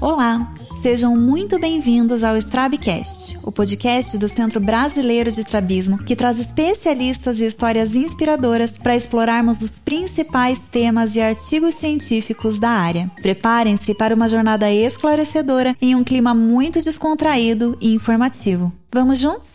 Olá, sejam muito bem-vindos ao Strabcast, o podcast do Centro Brasileiro de Estrabismo, que traz especialistas e histórias inspiradoras para explorarmos os principais temas e artigos científicos da área. Preparem-se para uma jornada esclarecedora em um clima muito descontraído e informativo. Vamos juntos?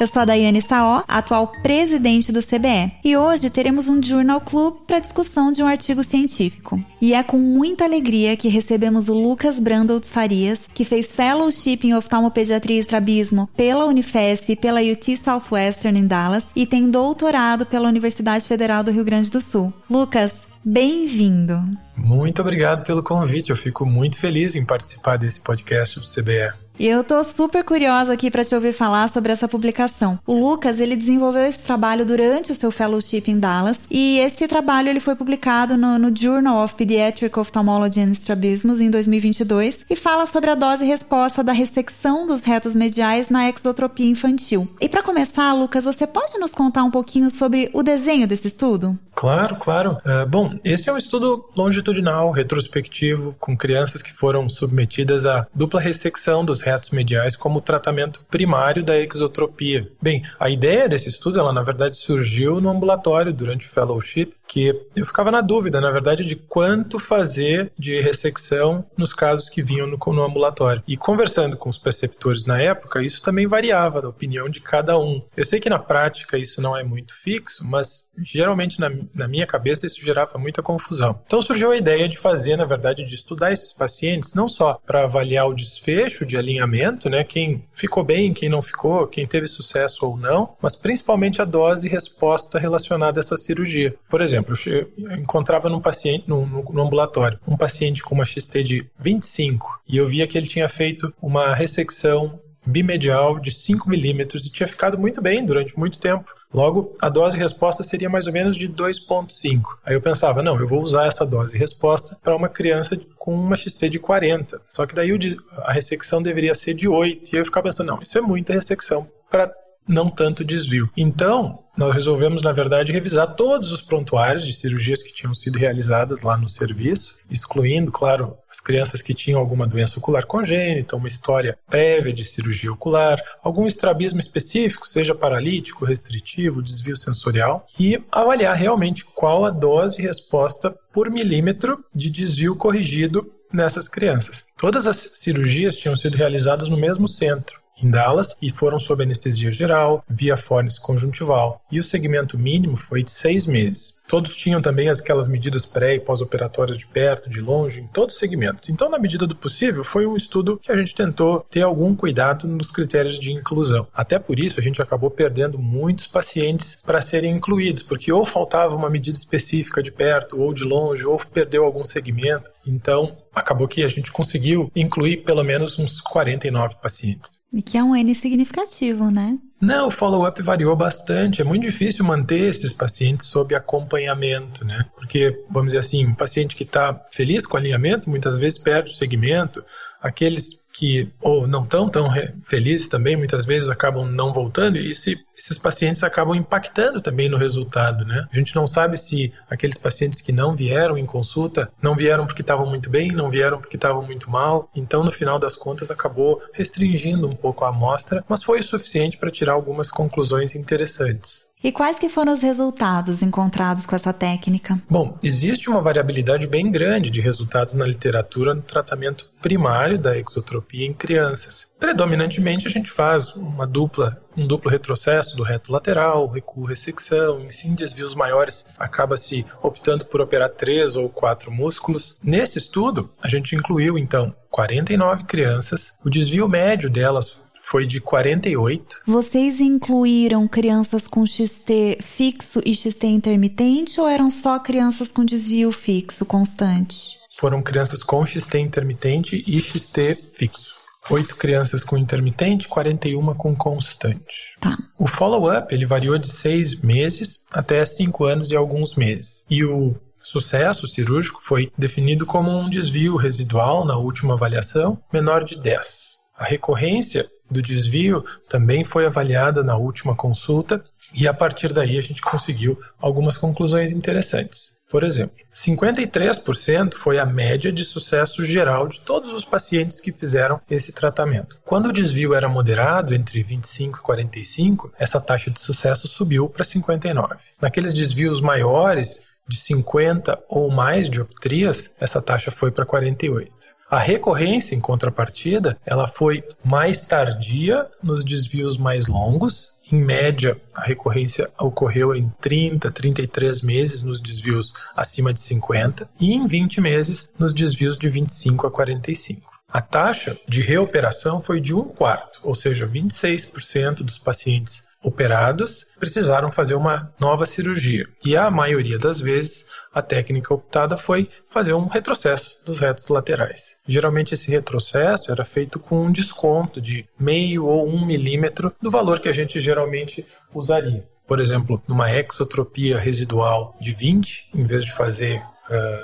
Eu sou a Daiane Saó, atual presidente do CBE, e hoje teremos um Journal Club para discussão de um artigo científico. E é com muita alegria que recebemos o Lucas Brandold Farias, que fez Fellowship em Oftalmopediatria e Estrabismo pela Unifesp e pela UT Southwestern em Dallas e tem doutorado pela Universidade Federal do Rio Grande do Sul. Lucas, bem-vindo! Muito obrigado pelo convite, eu fico muito feliz em participar desse podcast do CBE. E eu tô super curiosa aqui para te ouvir falar sobre essa publicação. O Lucas, ele desenvolveu esse trabalho durante o seu fellowship em Dallas, e esse trabalho ele foi publicado no, no Journal of Pediatric Ophthalmology and Strabismus em 2022 e fala sobre a dose resposta da ressecção dos retos mediais na exotropia infantil. E para começar, Lucas, você pode nos contar um pouquinho sobre o desenho desse estudo? Claro, claro. Uh, bom, esse é um estudo longitudinal, retrospectivo, com crianças que foram submetidas à dupla ressecção dos retos mediais como tratamento primário da exotropia. Bem, a ideia desse estudo, ela na verdade surgiu no ambulatório durante o fellowship, que eu ficava na dúvida, na verdade, de quanto fazer de ressecção nos casos que vinham no, no ambulatório. E conversando com os preceptores na época, isso também variava da opinião de cada um. Eu sei que na prática isso não é muito fixo, mas geralmente na, na minha cabeça isso gerava muita confusão. Então surgiu a ideia de fazer, na verdade, de estudar esses pacientes, não só para avaliar o desfecho de alinhamento, né, quem ficou bem, quem não ficou, quem teve sucesso ou não, mas principalmente a dose e resposta relacionada a essa cirurgia. Por exemplo, eu encontrava num paciente, no, no, no, ambulatório, um paciente com uma XT de 25 e eu via que ele tinha feito uma ressecção bimedial de 5 milímetros e tinha ficado muito bem durante muito tempo. Logo, a dose resposta seria mais ou menos de 2,5. Aí eu pensava, não, eu vou usar essa dose resposta para uma criança com uma XT de 40. Só que daí a ressecção deveria ser de 8. E eu ficava pensando, não, isso é muita ressecção para não tanto desvio. Então, nós resolvemos, na verdade, revisar todos os prontuários de cirurgias que tinham sido realizadas lá no serviço, excluindo, claro, as crianças que tinham alguma doença ocular congênita, uma história prévia de cirurgia ocular, algum estrabismo específico, seja paralítico, restritivo, desvio sensorial, e avaliar realmente qual a dose resposta por milímetro de desvio corrigido nessas crianças. Todas as cirurgias tinham sido realizadas no mesmo centro em Dallas e foram sob anestesia geral, via fornes conjuntival, e o segmento mínimo foi de seis meses. Todos tinham também aquelas medidas pré e pós-operatórias de perto, de longe, em todos os segmentos. Então, na medida do possível, foi um estudo que a gente tentou ter algum cuidado nos critérios de inclusão. Até por isso, a gente acabou perdendo muitos pacientes para serem incluídos, porque ou faltava uma medida específica de perto ou de longe, ou perdeu algum segmento. Então, acabou que a gente conseguiu incluir pelo menos uns 49 pacientes. E que é um N significativo, né? Não, o follow-up variou bastante. É muito difícil manter esses pacientes sob acompanhamento, né? Porque, vamos dizer assim, um paciente que está feliz com o alinhamento muitas vezes perde o segmento. Aqueles que ou não estão tão felizes também, muitas vezes acabam não voltando e esse, esses pacientes acabam impactando também no resultado, né? A gente não sabe se aqueles pacientes que não vieram em consulta não vieram porque estavam muito bem, não vieram porque estavam muito mal, então no final das contas acabou restringindo um pouco a amostra, mas foi o suficiente para tirar algumas conclusões interessantes. E quais que foram os resultados encontrados com essa técnica? Bom, existe uma variabilidade bem grande de resultados na literatura no tratamento primário da exotropia em crianças. Predominantemente a gente faz uma dupla, um duplo retrocesso do reto lateral, recuo, ressecção, em desvios maiores acaba-se optando por operar três ou quatro músculos. Nesse estudo, a gente incluiu então 49 crianças, o desvio médio delas foi de 48. Vocês incluíram crianças com XT fixo e XT intermitente ou eram só crianças com desvio fixo constante? Foram crianças com XT intermitente e XT fixo. Oito crianças com intermitente, 41 com constante. Tá. O follow-up ele variou de seis meses até cinco anos e alguns meses. E o sucesso cirúrgico foi definido como um desvio residual na última avaliação menor de 10. A recorrência do desvio também foi avaliada na última consulta e a partir daí a gente conseguiu algumas conclusões interessantes. Por exemplo, 53% foi a média de sucesso geral de todos os pacientes que fizeram esse tratamento. Quando o desvio era moderado, entre 25 e 45, essa taxa de sucesso subiu para 59. Naqueles desvios maiores, de 50 ou mais dioptrias, essa taxa foi para 48. A recorrência, em contrapartida, ela foi mais tardia nos desvios mais longos em média, a recorrência ocorreu em 30, 33 meses nos desvios acima de 50 e em 20 meses nos desvios de 25 a 45. A taxa de reoperação foi de um quarto, ou seja, 26% dos pacientes operados precisaram fazer uma nova cirurgia. E a maioria das vezes a técnica optada foi fazer um retrocesso dos retos laterais. Geralmente esse retrocesso era feito com um desconto de meio ou um milímetro do valor que a gente geralmente usaria. Por exemplo, numa exotropia residual de 20, em vez de fazer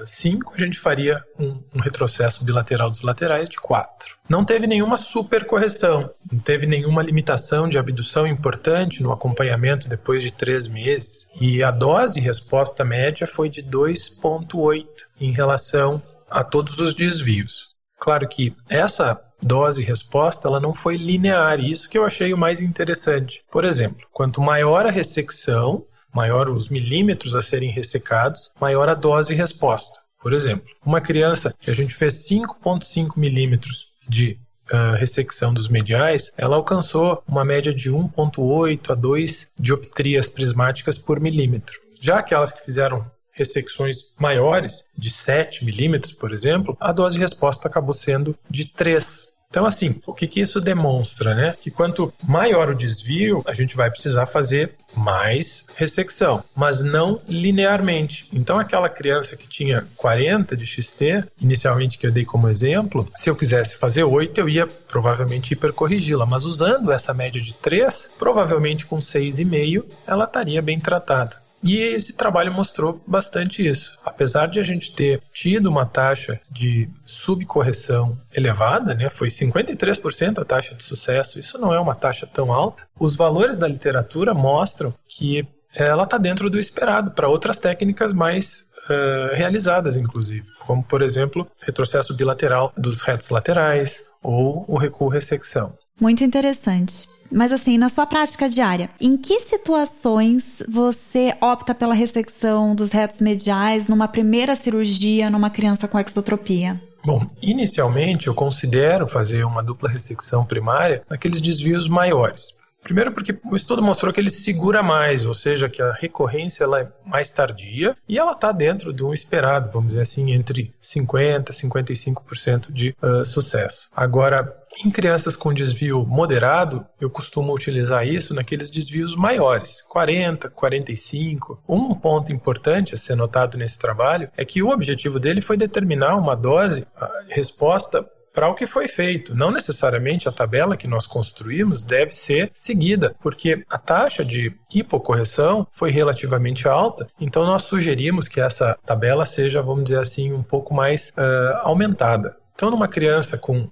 5, uh, a gente faria um, um, retrocesso bilateral dos laterais de 4. Não teve nenhuma supercorreção, não teve nenhuma limitação de abdução importante no acompanhamento depois de 3 meses, e a dose resposta média foi de 2,8 em relação a todos os desvios. Claro que essa dose resposta ela não foi linear, e isso que eu achei o mais interessante. Por exemplo, quanto maior a ressecção, maior os milímetros a serem ressecados, maior a dose resposta. Por exemplo, uma criança que a gente fez 5,5 milímetros de uh, ressecção dos mediais, ela alcançou uma média de 1,8 a 2 dioptrias prismáticas por milímetro. Já aquelas que fizeram ressecções maiores, de 7 milímetros, por exemplo, a dose resposta acabou sendo de 3 então, assim, o que, que isso demonstra, né? Que quanto maior o desvio, a gente vai precisar fazer mais ressecção, mas não linearmente. Então, aquela criança que tinha 40 de XT, inicialmente que eu dei como exemplo, se eu quisesse fazer 8, eu ia provavelmente hipercorrigi-la, mas usando essa média de 3, provavelmente com 6,5, ela estaria bem tratada. E esse trabalho mostrou bastante isso. Apesar de a gente ter tido uma taxa de subcorreção elevada, né, foi 53% a taxa de sucesso, isso não é uma taxa tão alta, os valores da literatura mostram que ela está dentro do esperado para outras técnicas mais uh, realizadas, inclusive, como, por exemplo, retrocesso bilateral dos retos laterais ou o recuo-ressecção. Muito interessante. Mas assim, na sua prática diária, em que situações você opta pela ressecção dos retos mediais numa primeira cirurgia numa criança com exotropia? Bom, inicialmente eu considero fazer uma dupla ressecção primária naqueles desvios maiores. Primeiro porque o estudo mostrou que ele segura mais, ou seja, que a recorrência ela é mais tardia e ela está dentro do esperado, vamos dizer assim, entre 50% e 55% de uh, sucesso. Agora, em crianças com desvio moderado, eu costumo utilizar isso naqueles desvios maiores, 40, 45. Um ponto importante a ser notado nesse trabalho é que o objetivo dele foi determinar uma dose, resposta para o que foi feito. Não necessariamente a tabela que nós construímos deve ser seguida, porque a taxa de hipocorreção foi relativamente alta, então nós sugerimos que essa tabela seja, vamos dizer assim, um pouco mais uh, aumentada. Então, numa criança com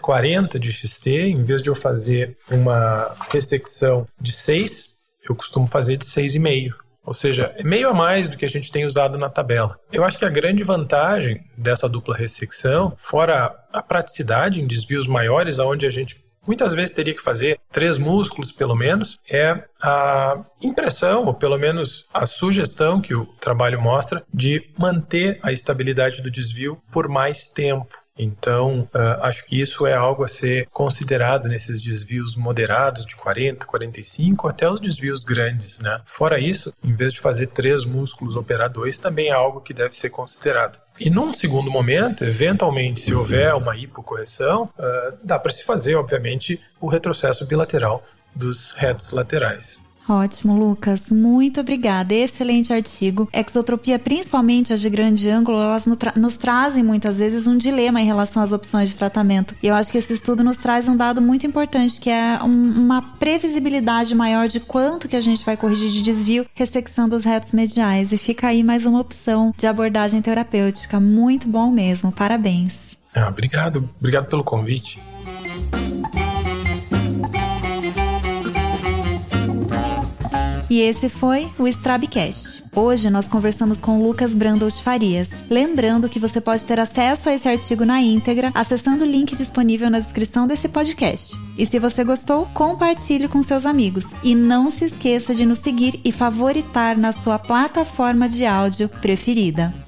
40 de XT, em vez de eu fazer uma ressecção de 6, eu costumo fazer de 6,5. Ou seja, é meio a mais do que a gente tem usado na tabela. Eu acho que a grande vantagem dessa dupla ressecção, fora a praticidade em desvios maiores, aonde a gente muitas vezes teria que fazer três músculos pelo menos, é a impressão, ou pelo menos a sugestão que o trabalho mostra, de manter a estabilidade do desvio por mais tempo. Então, uh, acho que isso é algo a ser considerado nesses desvios moderados de 40, 45 até os desvios grandes, né? Fora isso, em vez de fazer três músculos operadores, também é algo que deve ser considerado. E num segundo momento, eventualmente, se houver uma hipocorreção, uh, dá para se fazer, obviamente, o retrocesso bilateral dos retos laterais. Ótimo, Lucas. Muito obrigada. Excelente artigo. Exotropia, principalmente as de grande ângulo, elas nos trazem muitas vezes um dilema em relação às opções de tratamento. E eu acho que esse estudo nos traz um dado muito importante, que é um, uma previsibilidade maior de quanto que a gente vai corrigir de desvio ressecção os retos mediais. E fica aí mais uma opção de abordagem terapêutica. Muito bom mesmo. Parabéns. Ah, obrigado. Obrigado pelo convite. E esse foi o Strabcast. Hoje nós conversamos com Lucas Brandolt Farias. Lembrando que você pode ter acesso a esse artigo na íntegra acessando o link disponível na descrição desse podcast. E se você gostou, compartilhe com seus amigos. E não se esqueça de nos seguir e favoritar na sua plataforma de áudio preferida.